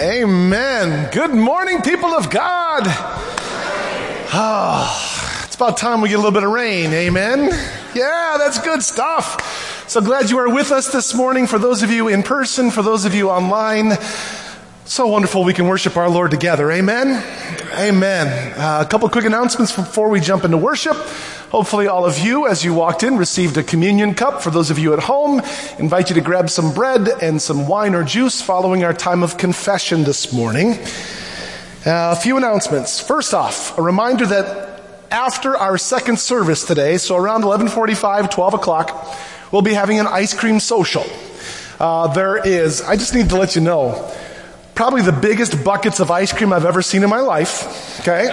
Amen. Good morning, people of God. Oh, it's about time we get a little bit of rain. Amen. Yeah, that's good stuff. So glad you are with us this morning. For those of you in person, for those of you online, so wonderful we can worship our Lord together. Amen. Amen. Uh, a couple quick announcements before we jump into worship. Hopefully all of you, as you walked in, received a communion cup. For those of you at home, invite you to grab some bread and some wine or juice following our time of confession this morning. Uh, a few announcements. First off, a reminder that after our second service today, so around 1145, 12 o'clock, we'll be having an ice cream social. Uh, there is, I just need to let you know, probably the biggest buckets of ice cream I've ever seen in my life. Okay?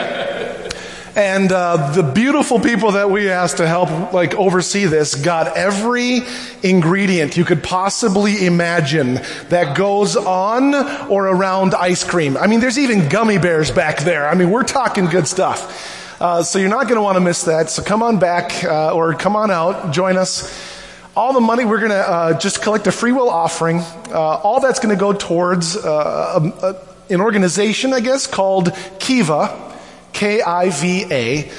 And uh, the beautiful people that we asked to help like oversee this got every ingredient you could possibly imagine that goes on or around ice cream. I mean, there's even gummy bears back there. I mean, we're talking good stuff. Uh, so you're not going to want to miss that. So come on back uh, or come on out, join us. All the money we're going to uh, just collect a free will offering. Uh, all that's going to go towards uh, a, an organization, I guess, called Kiva. K-I-V-A.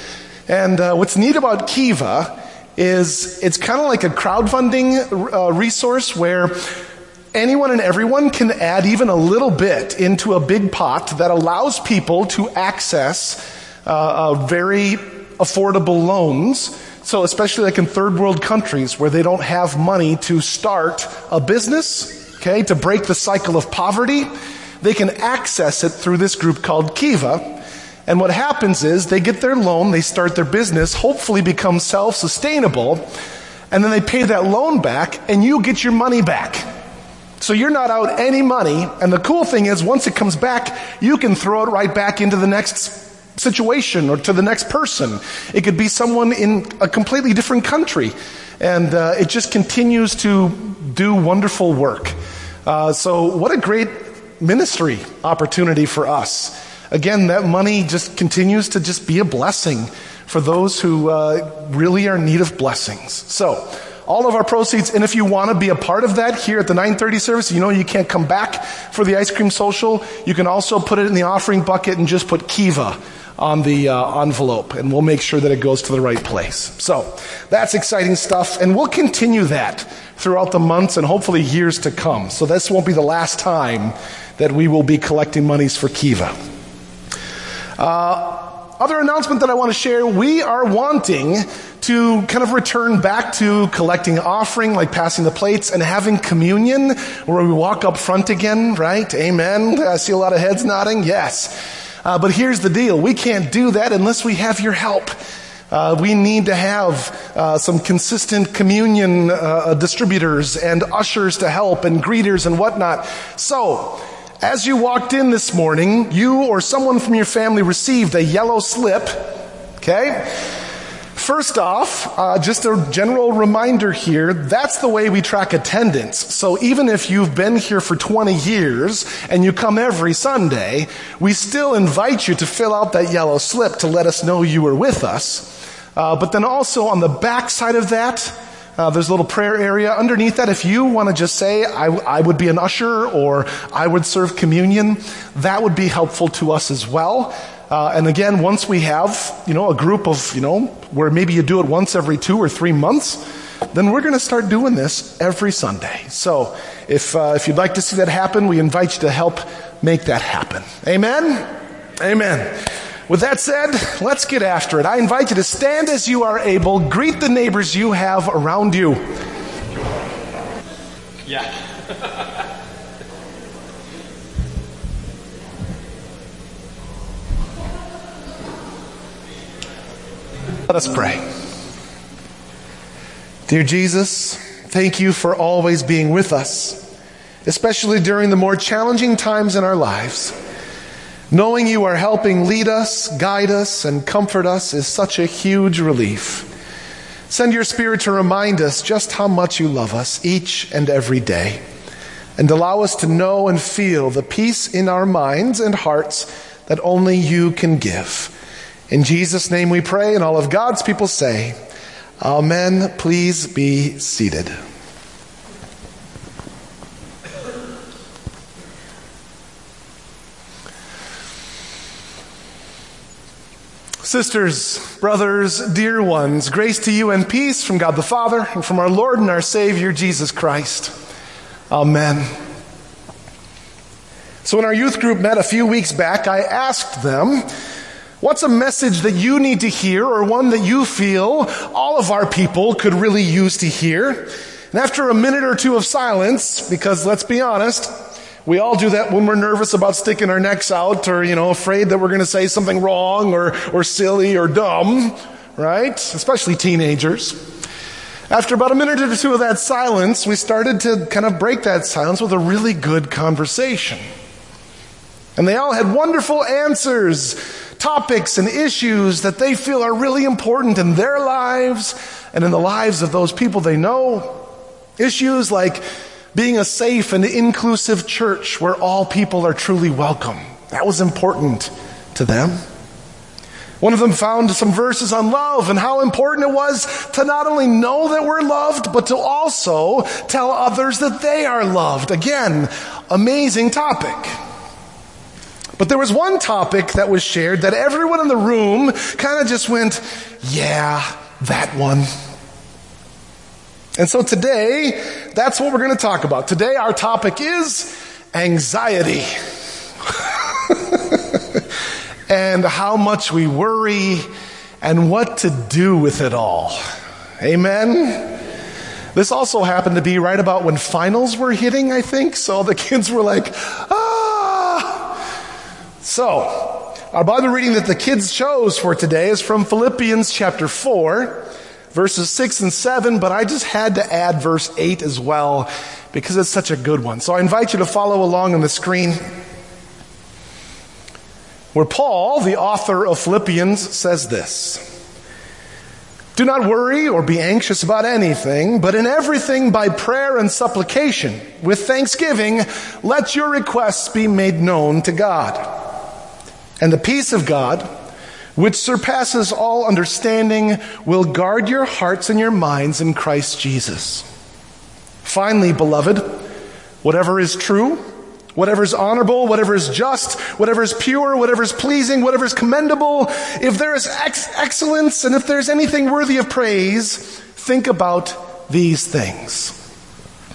And uh, what's neat about Kiva is it's kind of like a crowdfunding uh, resource where anyone and everyone can add even a little bit into a big pot that allows people to access uh, very affordable loans. So especially like in third world countries where they don't have money to start a business, okay, to break the cycle of poverty, they can access it through this group called Kiva. And what happens is they get their loan, they start their business, hopefully become self-sustainable, and then they pay that loan back and you get your money back. So you're not out any money, and the cool thing is once it comes back, you can throw it right back into the next situation or to the next person. It could be someone in a completely different country. And uh, it just continues to do wonderful work. Uh, so what a great ministry opportunity for us. Again, that money just continues to just be a blessing for those who uh, really are in need of blessings. So, all of our proceeds, and if you want to be a part of that here at the 930 service, you know you can't come back for the ice cream social, you can also put it in the offering bucket and just put Kiva on the uh, envelope, and we'll make sure that it goes to the right place. So, that's exciting stuff, and we'll continue that throughout the months and hopefully years to come. So this won't be the last time that we will be collecting monies for Kiva. Uh, other announcement that I want to share, we are wanting to kind of return back to collecting offering, like passing the plates and having communion where we walk up front again, right? Amen. I see a lot of heads nodding. Yes. Uh, but here's the deal. We can't do that unless we have your help. Uh, we need to have uh, some consistent communion uh, distributors and ushers to help and greeters and whatnot. So, as you walked in this morning, you or someone from your family received a yellow slip. Okay? First off, uh, just a general reminder here, that's the way we track attendance. So even if you've been here for 20 years and you come every Sunday, we still invite you to fill out that yellow slip to let us know you were with us. Uh, but then also on the back side of that, uh, there's a little prayer area. Underneath that, if you want to just say, I, I would be an usher or I would serve communion, that would be helpful to us as well. Uh, and again, once we have, you know, a group of, you know, where maybe you do it once every two or three months, then we're going to start doing this every Sunday. So if, uh, if you'd like to see that happen, we invite you to help make that happen. Amen? Amen. With that said, let's get after it. I invite you to stand as you are able, greet the neighbors you have around you. Yeah. Let us pray. Dear Jesus, thank you for always being with us, especially during the more challenging times in our lives. Knowing you are helping lead us, guide us, and comfort us is such a huge relief. Send your spirit to remind us just how much you love us each and every day. And allow us to know and feel the peace in our minds and hearts that only you can give. In Jesus' name we pray, and all of God's people say, Amen. Please be seated. Sisters, brothers, dear ones, grace to you and peace from God the Father and from our Lord and our Savior Jesus Christ. Amen. So, when our youth group met a few weeks back, I asked them What's a message that you need to hear or one that you feel all of our people could really use to hear? And after a minute or two of silence, because let's be honest, we all do that when we're nervous about sticking our necks out or, you know, afraid that we're going to say something wrong or, or silly or dumb, right? Especially teenagers. After about a minute or two of that silence, we started to kind of break that silence with a really good conversation. And they all had wonderful answers, topics and issues that they feel are really important in their lives and in the lives of those people they know. Issues like being a safe and inclusive church where all people are truly welcome. That was important to them. One of them found some verses on love and how important it was to not only know that we're loved, but to also tell others that they are loved. Again, amazing topic. But there was one topic that was shared that everyone in the room kind of just went, yeah, that one. And so today, that's what we're going to talk about. Today, our topic is anxiety. and how much we worry and what to do with it all. Amen? This also happened to be right about when finals were hitting, I think. So the kids were like, ah. So, our Bible reading that the kids chose for today is from Philippians chapter 4 verses 6 and 7, but I just had to add verse 8 as well because it's such a good one. So I invite you to follow along on the screen. Where Paul, the author of Philippians, says this. Do not worry or be anxious about anything, but in everything by prayer and supplication, with thanksgiving, let your requests be made known to God. And the peace of God, which surpasses all understanding, will guard your hearts and your minds in Christ Jesus. Finally, beloved, whatever is true, whatever is honorable, whatever is just, whatever is pure, whatever is pleasing, whatever is commendable, if there is ex- excellence and if there's anything worthy of praise, think about these things.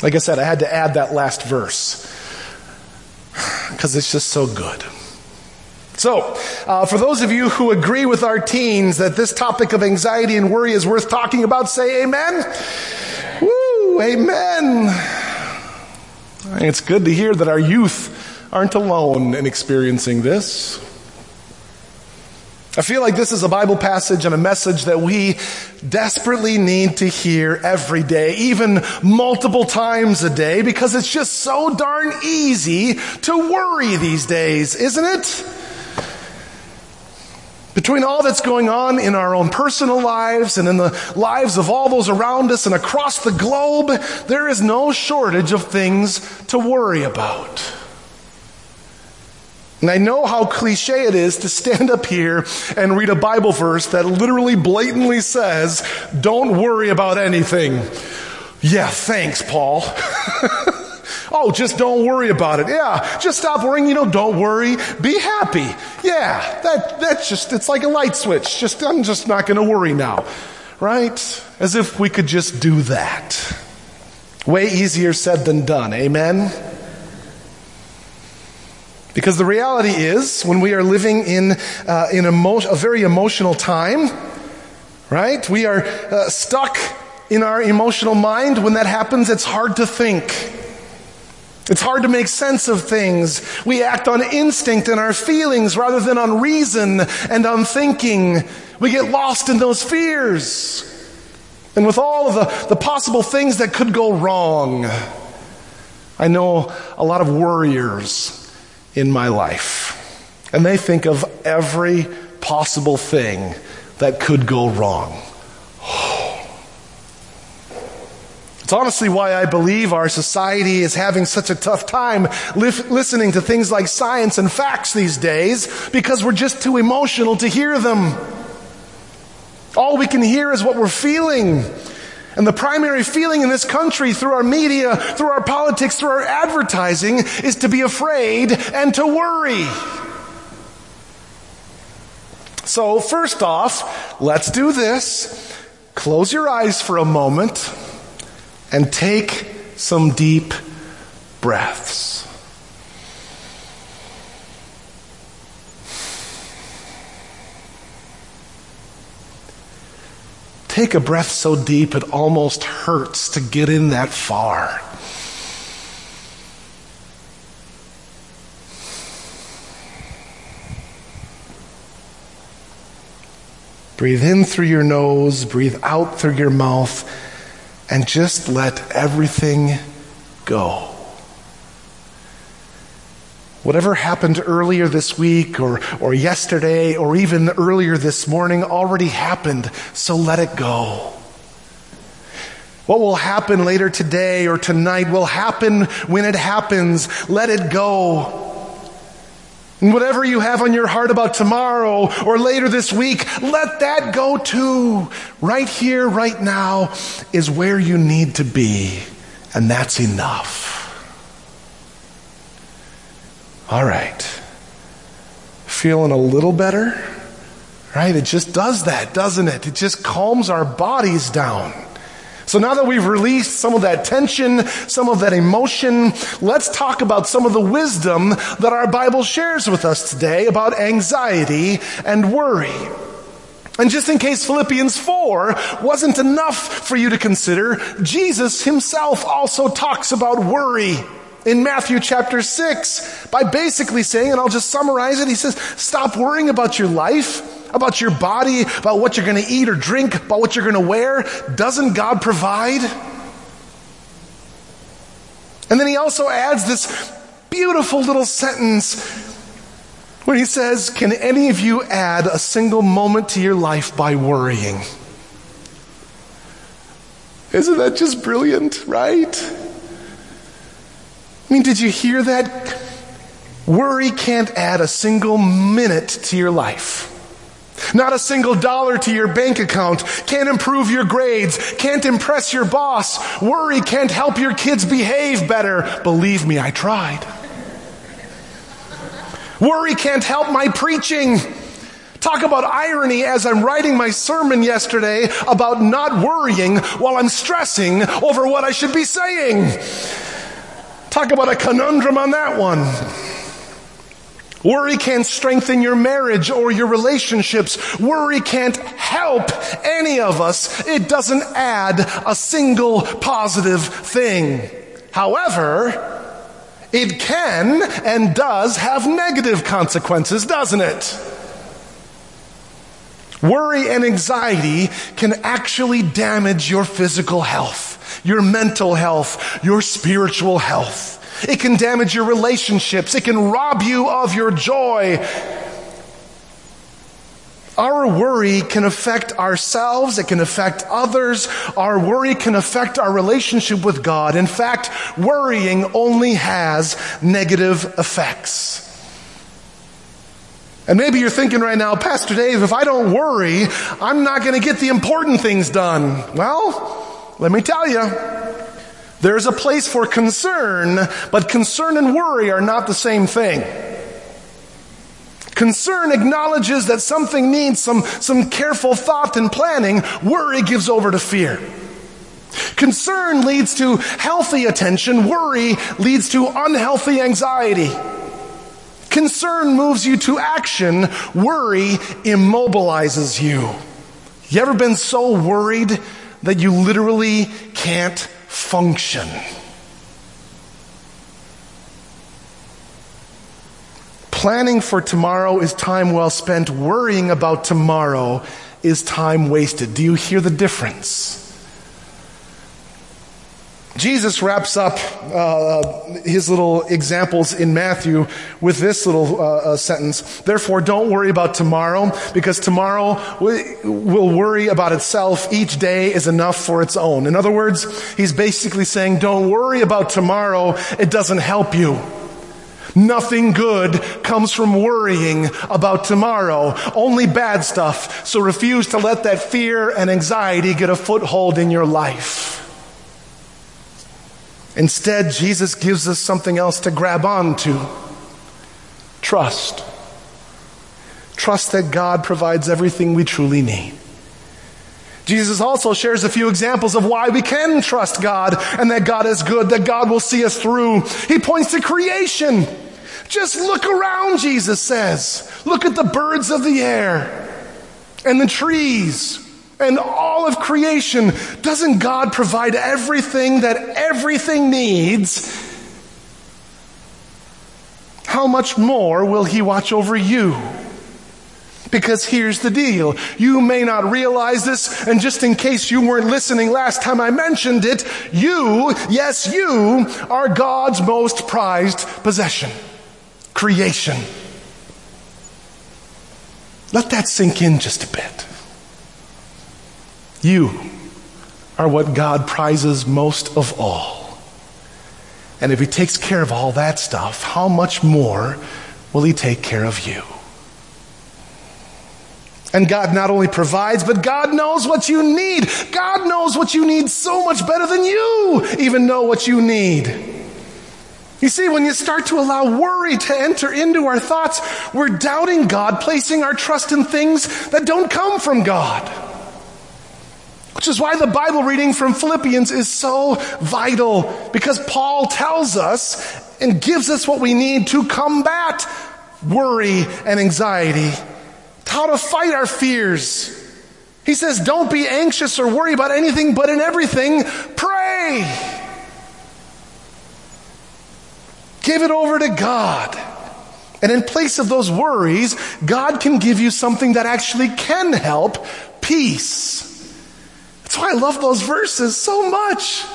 Like I said, I had to add that last verse because it's just so good. So, uh, for those of you who agree with our teens that this topic of anxiety and worry is worth talking about, say amen. Woo, amen. It's good to hear that our youth aren't alone in experiencing this. I feel like this is a Bible passage and a message that we desperately need to hear every day, even multiple times a day, because it's just so darn easy to worry these days, isn't it? Between all that's going on in our own personal lives and in the lives of all those around us and across the globe, there is no shortage of things to worry about. And I know how cliche it is to stand up here and read a Bible verse that literally blatantly says, don't worry about anything. Yeah, thanks, Paul. Oh, just don't worry about it. Yeah, just stop worrying. You know, don't worry. Be happy. Yeah, that, that's just, it's like a light switch. Just, I'm just not going to worry now. Right? As if we could just do that. Way easier said than done. Amen? Because the reality is, when we are living in, uh, in emo- a very emotional time, right? We are uh, stuck in our emotional mind. When that happens, it's hard to think. It's hard to make sense of things. We act on instinct and our feelings rather than on reason and on thinking. We get lost in those fears. And with all of the, the possible things that could go wrong, I know a lot of worriers in my life. And they think of every possible thing that could go wrong. It's honestly why I believe our society is having such a tough time li- listening to things like science and facts these days because we're just too emotional to hear them. All we can hear is what we're feeling. And the primary feeling in this country through our media, through our politics, through our advertising is to be afraid and to worry. So first off, let's do this. Close your eyes for a moment and take some deep breaths. Take a breath so deep it almost hurts to get in that far. Breathe in through your nose, breathe out through your mouth, and just let everything go. Whatever happened earlier this week or, or yesterday or even earlier this morning already happened, so let it go. What will happen later today or tonight will happen when it happens. Let it go. Whatever you have on your heart about tomorrow or later this week, let that go too. Right here, right now is where you need to be. And that's enough. All right. Feeling a little better? Right? It just does that, doesn't it? It just calms our bodies down. So now that we've released some of that tension, some of that emotion, let's talk about some of the wisdom that our Bible shares with us today about anxiety and worry. And just in case Philippians 4 wasn't enough for you to consider, Jesus himself also talks about worry in Matthew chapter 6 by basically saying, and I'll just summarize it, he says, stop worrying about your life, about your body, about what you're going to eat or drink, about what you're going to wear. Doesn't God provide? And then he also adds this beautiful little sentence where he says, Can any of you add a single moment to your life by worrying? Isn't that just brilliant, right? I mean, did you hear that? Worry can't add a single minute to your life. Not a single dollar to your bank account. Can't improve your grades. Can't impress your boss. Worry can't help your kids behave better. Believe me, I tried. Worry can't help my preaching. Talk about irony as I'm writing my sermon yesterday about not worrying while I'm stressing over what I should be saying. Talk about a conundrum on that one. Worry can't strengthen your marriage or your relationships. Worry can't help any of us. It doesn't add a single positive thing. However, it can and does have negative consequences, doesn't it? Worry and anxiety can actually damage your physical health your mental health, your spiritual health. It can damage your relationships. It can rob you of your joy. Our worry can affect ourselves. It can affect others. Our worry can affect our relationship with God. In fact, worrying only has negative effects. And maybe you're thinking right now, Pastor Dave, if I don't worry, I'm not going to get the important things done. Well, let me tell you, there's a place for concern, but concern and worry are not the same thing. Concern acknowledges that something needs some, some careful thought and planning. Worry gives over to fear. Concern leads to healthy attention. Worry leads to unhealthy anxiety. Concern moves you to action. Worry immobilizes you. You ever been so worried that you literally can't function. Planning for tomorrow is time well spent. Worrying about tomorrow is time wasted. Do you hear the difference? Jesus wraps up uh, his little examples in Matthew with this little uh, uh, sentence. Therefore, don't worry about tomorrow, because tomorrow will worry about itself. Each day is enough for its own. In other words, he's basically saying, don't worry about tomorrow. It doesn't help you. Nothing good comes from worrying about tomorrow. Only bad stuff. So refuse to let that fear and anxiety get a foothold in your life. Instead, Jesus gives us something else to grab onto trust. Trust that God provides everything we truly need. Jesus also shares a few examples of why we can trust God and that God is good, that God will see us through. He points to creation. Just look around, Jesus says. Look at the birds of the air and the trees and all of creation. Doesn't God provide everything that everything needs? How much more will He watch over you? Because here's the deal. You may not realize this, and just in case you weren't listening last time I mentioned it, you, yes, you, are God's most prized possession. Creation. Let that sink in just a bit. You are what God prizes most of all. And if He takes care of all that stuff, how much more will He take care of you? And God not only provides, but God knows what you need. God knows what you need so much better than you even know what you need. You see, when you start to allow worry to enter into our thoughts, we're doubting God, placing our trust in things that don't come from God. Which is why the Bible reading from Philippians is so vital, because Paul tells us and gives us what we need to combat worry and anxiety how to fight our fears. He says, don't be anxious or worry about anything, but in everything, pray. Give it over to God. And in place of those worries, God can give you something that actually can help peace. That's why I love those verses so much.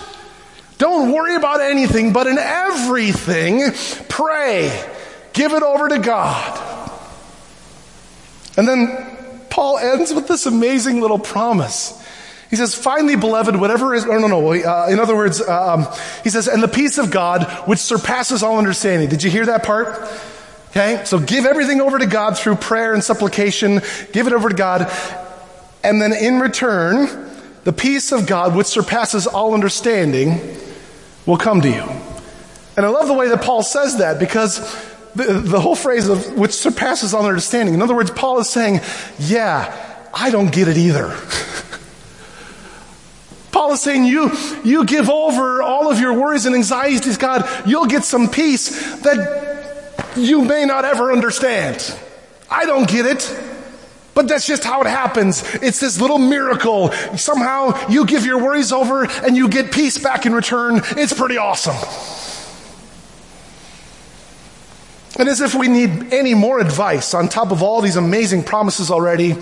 Don't worry about anything, but in everything, pray. Give it over to God. And then Paul ends with this amazing little promise. He says, finally, beloved, whatever is, oh, no, no, uh, in other words, uh, um, he says, and the peace of God, which surpasses all understanding. Did you hear that part? Okay, so give everything over to God through prayer and supplication. Give it over to God. And then in return, the peace of God, which surpasses all understanding, will come to you. And I love the way that Paul says that because the, the whole phrase of which surpasses all understanding. In other words, Paul is saying, yeah, I don't get it either. Paul is saying you, you give over all of your worries and anxieties God, you'll get some peace that you may not ever understand. I don't get it. But that's just how it happens. It's this little miracle. Somehow you give your worries over and you get peace back in return. It's pretty awesome. And as if we need any more advice on top of all these amazing promises already,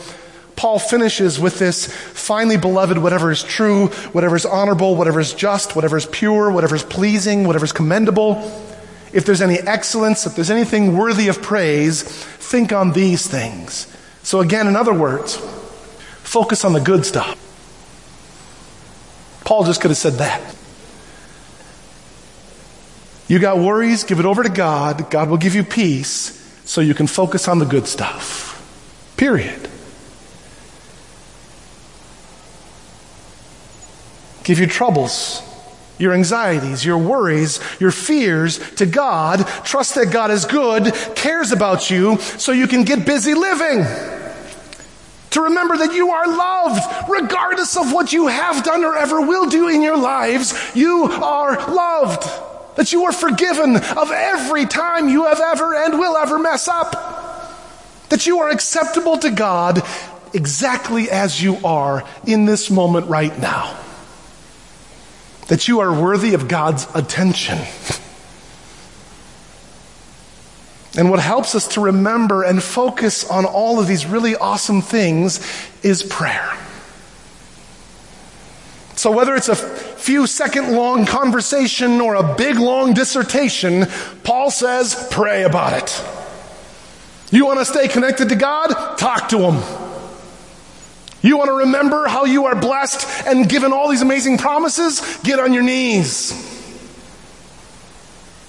Paul finishes with this finally, beloved, whatever is true, whatever is honorable, whatever is just, whatever is pure, whatever is pleasing, whatever is commendable, if there's any excellence, if there's anything worthy of praise, think on these things. So, again, in other words, focus on the good stuff. Paul just could have said that. You got worries, give it over to God. God will give you peace so you can focus on the good stuff. Period. Give you troubles, your anxieties, your worries, your fears to God. Trust that God is good, cares about you, so you can get busy living. To remember that you are loved, regardless of what you have done or ever will do in your lives, you are loved. That you are forgiven of every time you have ever and will ever mess up. That you are acceptable to God exactly as you are in this moment right now. That you are worthy of God's attention. And what helps us to remember and focus on all of these really awesome things is prayer. So whether it's a few second long conversation or a big long dissertation, Paul says, pray about it. You want to stay connected to God? Talk to Him. You want to remember how you are blessed and given all these amazing promises? Get on your knees.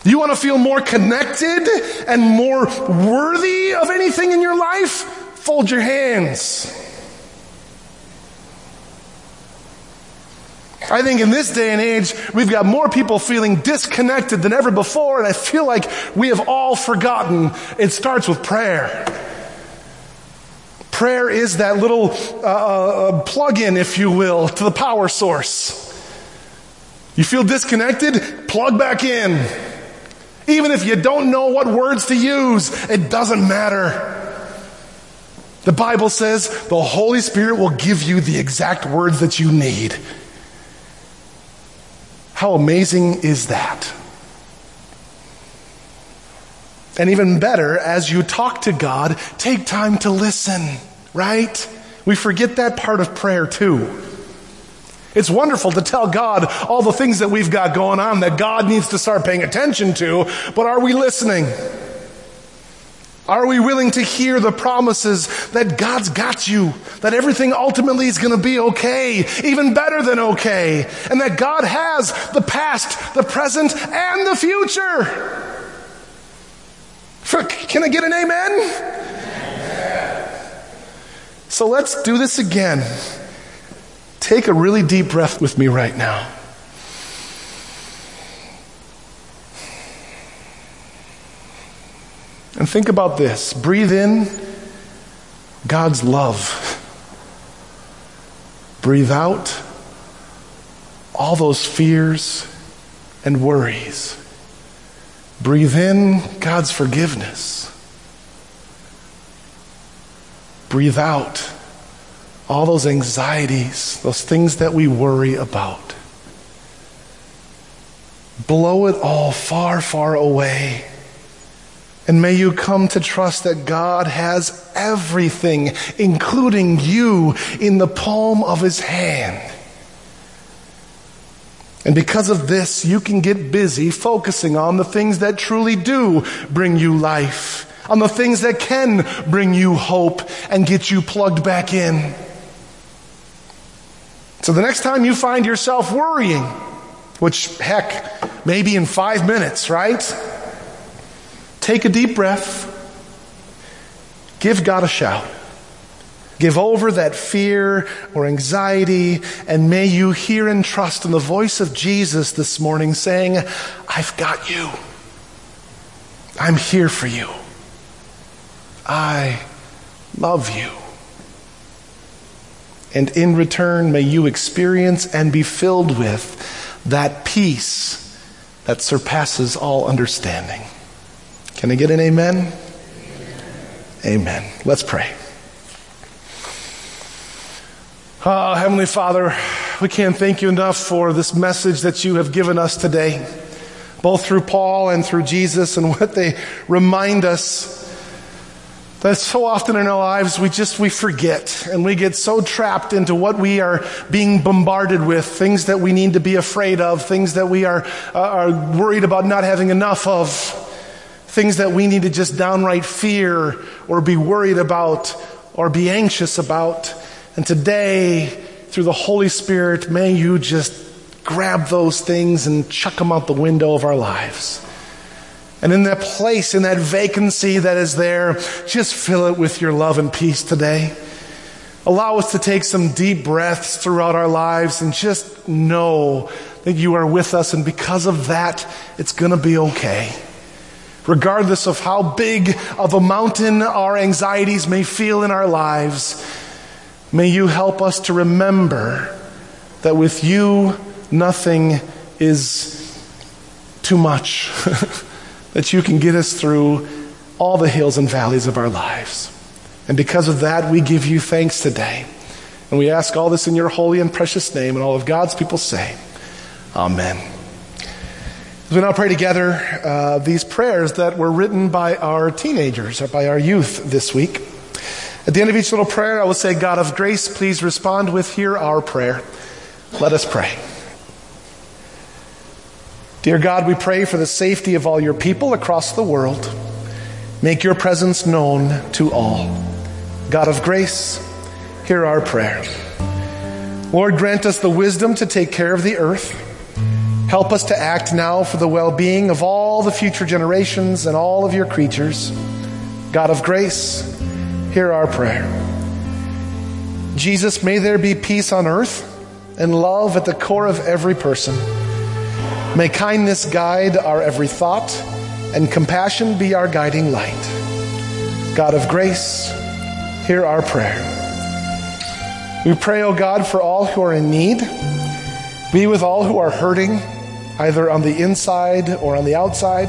You want to feel more connected and more worthy of anything in your life? Fold your hands. I think in this day and age, we've got more people feeling disconnected than ever before, and I feel like we have all forgotten it starts with prayer. Prayer is that little uh, uh, plug in, if you will, to the power source. You feel disconnected? Plug back in. Even if you don't know what words to use, it doesn't matter. The Bible says the Holy Spirit will give you the exact words that you need. How amazing is that? And even better, as you talk to God, take time to listen, right? We forget that part of prayer too. It's wonderful to tell God all the things that we've got going on that God needs to start paying attention to, but are we listening? Are we willing to hear the promises that God's got you, that everything ultimately is going to be okay, even better than okay, and that God has the past, the present, and the future? For, can I get an amen? So let's do this again. Take a really deep breath with me right now. And think about this breathe in God's love, breathe out all those fears and worries. Breathe in God's forgiveness. Breathe out all those anxieties, those things that we worry about. Blow it all far, far away. And may you come to trust that God has everything, including you, in the palm of his hand. And because of this, you can get busy focusing on the things that truly do bring you life, on the things that can bring you hope and get you plugged back in. So the next time you find yourself worrying, which heck, maybe in five minutes, right? Take a deep breath. Give God a shout. Give over that fear or anxiety, and may you hear and trust in the voice of Jesus this morning saying, I've got you. I'm here for you. I love you. And in return, may you experience and be filled with that peace that surpasses all understanding. Can I get an amen? Amen. Let's pray. Oh, Heavenly Father, we can't thank you enough for this message that you have given us today, both through Paul and through Jesus, and what they remind us that so often in our lives we just, we forget and we get so trapped into what we are being bombarded with, things that we need to be afraid of, things that we are, uh, are worried about not having enough of, things that we need to just downright fear or be worried about or be anxious about. And today, through the Holy Spirit, may you just grab those things and chuck them out the window of our lives. And in that place, in that vacancy that is there, just fill it with your love and peace today. Allow us to take some deep breaths throughout our lives and just know that you are with us. And because of that, it's going to be okay. Regardless of how big of a mountain our anxieties may feel in our lives, may you help us to remember that with you, nothing is too much. that you can get us through all the hills and valleys of our lives. And because of that, we give you thanks today. And we ask all this in your holy and precious name, and all of God's people say, Amen. As we now pray together uh, these prayers that were written by our teenagers or by our youth this week. At the end of each little prayer, I will say, God of grace, please respond with, Hear our prayer. Let us pray. Dear God, we pray for the safety of all your people across the world. Make your presence known to all. God of grace, hear our prayer. Lord, grant us the wisdom to take care of the earth. Help us to act now for the well being of all the future generations and all of your creatures. God of grace, hear our prayer. Jesus, may there be peace on earth and love at the core of every person. May kindness guide our every thought and compassion be our guiding light. God of grace, hear our prayer. We pray, O God, for all who are in need. Be with all who are hurting, either on the inside or on the outside.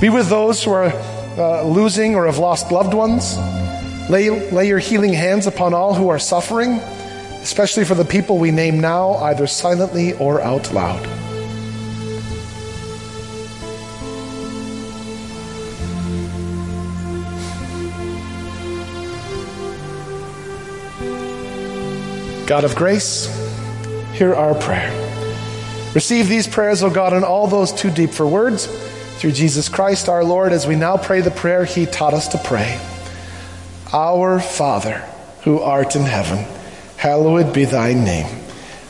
Be with those who are uh, losing or have lost loved ones. Lay, lay your healing hands upon all who are suffering, especially for the people we name now, either silently or out loud. God of grace, hear our prayer. Receive these prayers, O God, and all those too deep for words through Jesus Christ our Lord, as we now pray the prayer he taught us to pray. Our Father, who art in heaven, hallowed be thy name.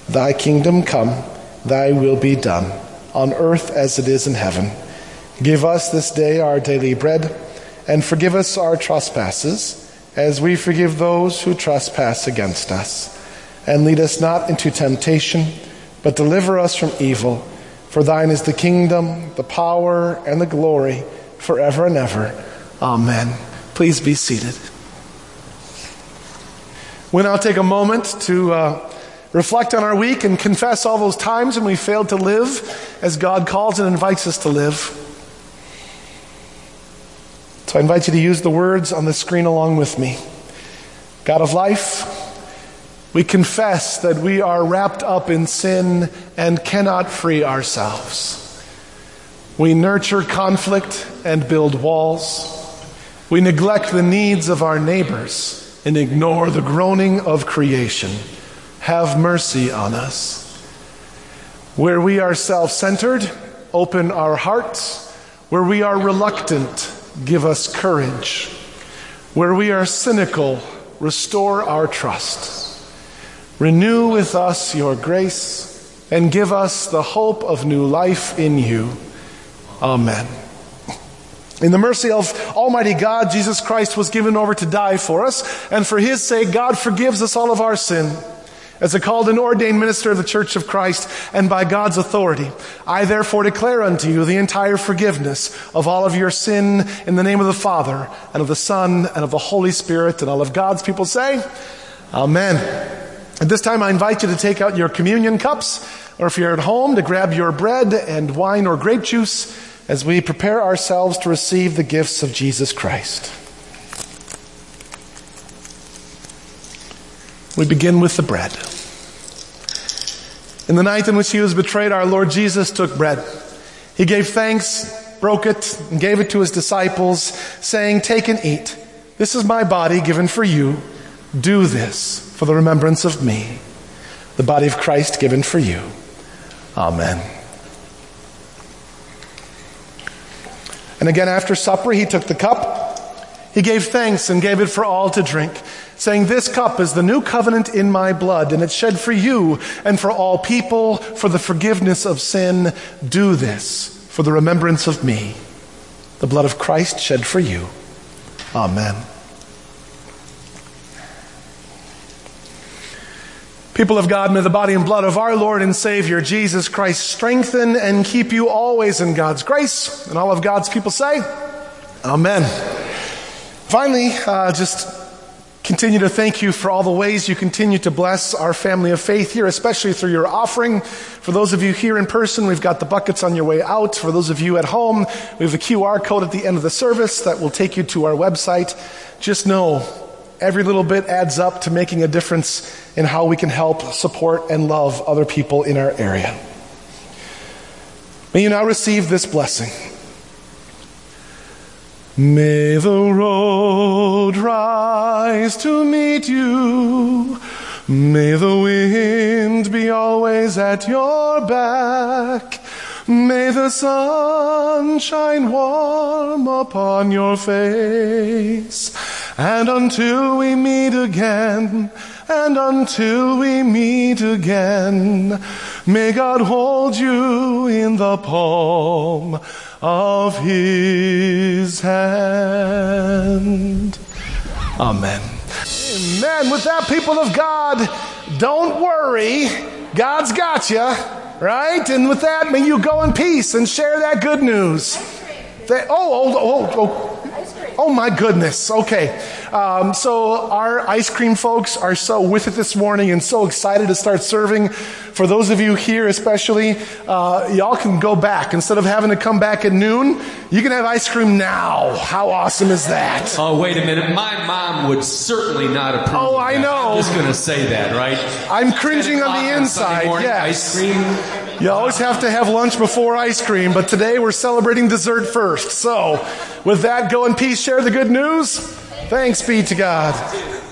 Thy kingdom come, thy will be done, on earth as it is in heaven. Give us this day our daily bread, and forgive us our trespasses, as we forgive those who trespass against us. And lead us not into temptation, but deliver us from evil. For thine is the kingdom, the power, and the glory forever and ever. Amen. Please be seated. We now take a moment to uh, reflect on our week and confess all those times when we failed to live as God calls and invites us to live. So I invite you to use the words on the screen along with me. God of life, we confess that we are wrapped up in sin and cannot free ourselves. We nurture conflict and build walls. We neglect the needs of our neighbors and ignore the groaning of creation. Have mercy on us. Where we are self centered, open our hearts. Where we are reluctant, give us courage. Where we are cynical, restore our trust. Renew with us your grace and give us the hope of new life in you. Amen. In the mercy of Almighty God, Jesus Christ was given over to die for us, and for his sake, God forgives us all of our sin. As a called and ordained minister of the Church of Christ, and by God's authority, I therefore declare unto you the entire forgiveness of all of your sin in the name of the Father, and of the Son, and of the Holy Spirit, and all of God's people say, Amen. At this time, I invite you to take out your communion cups, or if you're at home, to grab your bread and wine or grape juice as we prepare ourselves to receive the gifts of Jesus Christ. We begin with the bread. In the night in which he was betrayed, our Lord Jesus took bread. He gave thanks, broke it, and gave it to his disciples, saying, Take and eat. This is my body given for you. Do this for the remembrance of me, the body of Christ given for you. Amen. And again, after supper, he took the cup. He gave thanks and gave it for all to drink, saying, This cup is the new covenant in my blood, and it's shed for you and for all people for the forgiveness of sin. Do this for the remembrance of me, the blood of Christ shed for you. Amen. People of God, may the body and blood of our Lord and Savior Jesus Christ strengthen and keep you always in God's grace. And all of God's people say, Amen. Finally, uh, just continue to thank you for all the ways you continue to bless our family of faith here, especially through your offering. For those of you here in person, we've got the buckets on your way out. For those of you at home, we have a QR code at the end of the service that will take you to our website. Just know every little bit adds up to making a difference in how we can help support and love other people in our area. May you now receive this blessing. May the road rise to meet you. May the wind be always at your back. May the sun shine warm upon your face. And until we meet again, and until we meet again, may God hold you in the palm of his hand. Amen. Amen. With that, people of God, don't worry. God's got you, right? And with that, may you go in peace and share that good news. Oh, oh, oh, oh. Oh my goodness. Okay. Um, so our ice cream folks are so with it this morning and so excited to start serving. For those of you here, especially, uh, y'all can go back instead of having to come back at noon. You can have ice cream now. How awesome is that? Oh, wait a minute. My mom would certainly not approve. Oh, I know. I'm just going to say that, right? I'm cringing on the inside. morning, Yes. Ice cream. You always have to have lunch before ice cream, but today we're celebrating dessert first. So, with that, go in peace, share the good news. Thanks be to God.